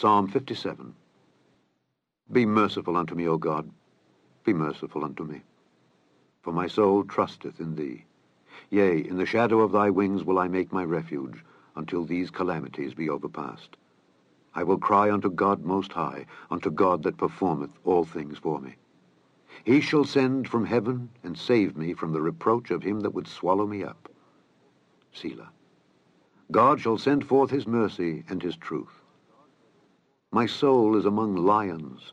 Psalm 57 Be merciful unto me, O God, be merciful unto me. For my soul trusteth in thee. Yea, in the shadow of thy wings will I make my refuge, until these calamities be overpast. I will cry unto God most high, unto God that performeth all things for me. He shall send from heaven and save me from the reproach of him that would swallow me up. Selah. God shall send forth his mercy and his truth. My soul is among lions,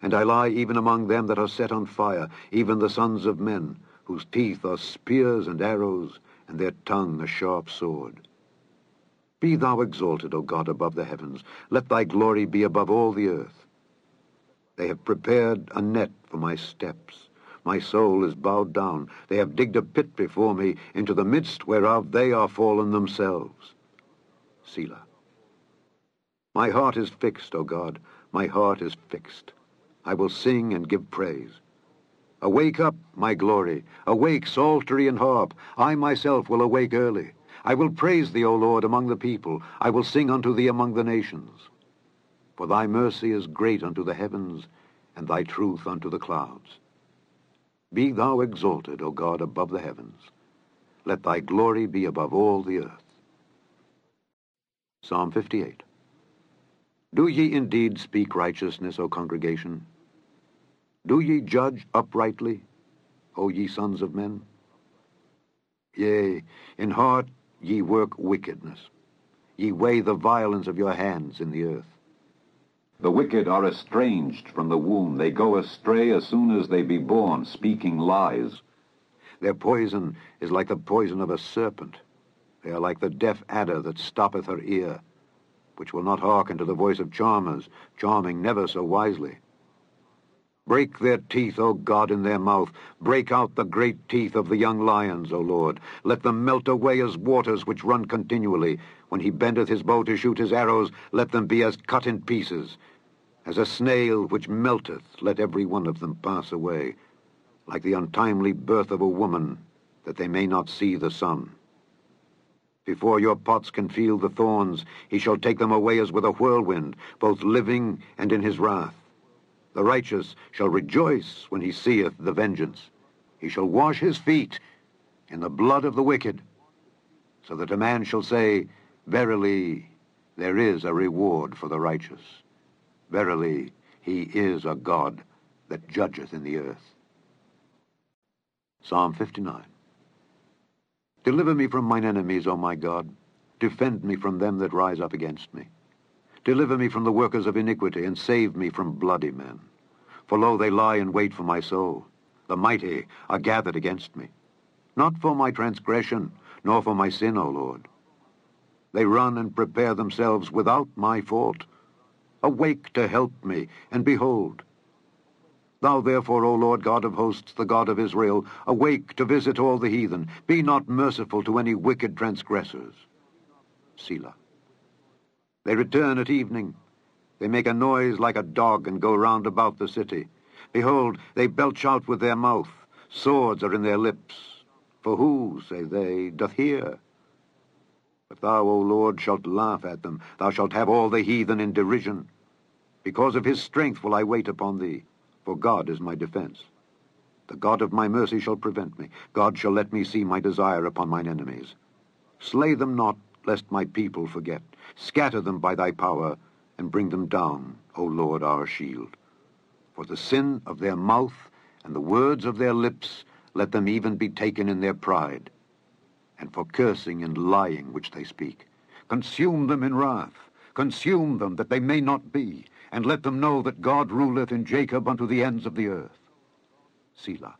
and I lie even among them that are set on fire, even the sons of men, whose teeth are spears and arrows, and their tongue a sharp sword. Be thou exalted, O God, above the heavens. Let thy glory be above all the earth. They have prepared a net for my steps. My soul is bowed down. They have digged a pit before me, into the midst whereof they are fallen themselves. Selah. My heart is fixed, O God, my heart is fixed. I will sing and give praise. Awake up, my glory. Awake, psaltery and harp. I myself will awake early. I will praise thee, O Lord, among the people. I will sing unto thee among the nations. For thy mercy is great unto the heavens, and thy truth unto the clouds. Be thou exalted, O God, above the heavens. Let thy glory be above all the earth. Psalm 58 do ye indeed speak righteousness, O congregation? Do ye judge uprightly, O ye sons of men? Yea, in heart ye work wickedness. Ye weigh the violence of your hands in the earth. The wicked are estranged from the womb. They go astray as soon as they be born, speaking lies. Their poison is like the poison of a serpent. They are like the deaf adder that stoppeth her ear which will not hearken to the voice of charmers, charming never so wisely. Break their teeth, O God, in their mouth. Break out the great teeth of the young lions, O Lord. Let them melt away as waters which run continually. When he bendeth his bow to shoot his arrows, let them be as cut in pieces. As a snail which melteth, let every one of them pass away, like the untimely birth of a woman, that they may not see the sun. Before your pots can feel the thorns, he shall take them away as with a whirlwind, both living and in his wrath. The righteous shall rejoice when he seeth the vengeance. He shall wash his feet in the blood of the wicked, so that a man shall say, Verily, there is a reward for the righteous. Verily, he is a God that judgeth in the earth. Psalm 59 Deliver me from mine enemies, O my God. Defend me from them that rise up against me. Deliver me from the workers of iniquity, and save me from bloody men. For lo, they lie in wait for my soul. The mighty are gathered against me. Not for my transgression, nor for my sin, O Lord. They run and prepare themselves without my fault. Awake to help me, and behold, Thou therefore, O Lord God of hosts, the God of Israel, awake to visit all the heathen. Be not merciful to any wicked transgressors. Selah. They return at evening. They make a noise like a dog and go round about the city. Behold, they belch out with their mouth. Swords are in their lips. For who, say they, doth hear? But thou, O Lord, shalt laugh at them. Thou shalt have all the heathen in derision. Because of his strength will I wait upon thee for God is my defense. The God of my mercy shall prevent me. God shall let me see my desire upon mine enemies. Slay them not, lest my people forget. Scatter them by thy power, and bring them down, O Lord our shield. For the sin of their mouth and the words of their lips, let them even be taken in their pride, and for cursing and lying which they speak. Consume them in wrath, consume them that they may not be, and let them know that God ruleth in Jacob unto the ends of the earth. Selah.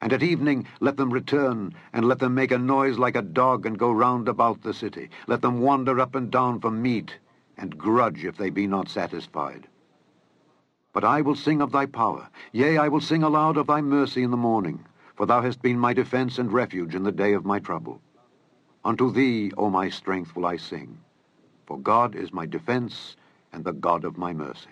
And at evening let them return, and let them make a noise like a dog, and go round about the city. Let them wander up and down for meat, and grudge if they be not satisfied. But I will sing of thy power, yea, I will sing aloud of thy mercy in the morning, for thou hast been my defense and refuge in the day of my trouble. Unto thee, O my strength, will I sing, for God is my defense and the God of my mercy.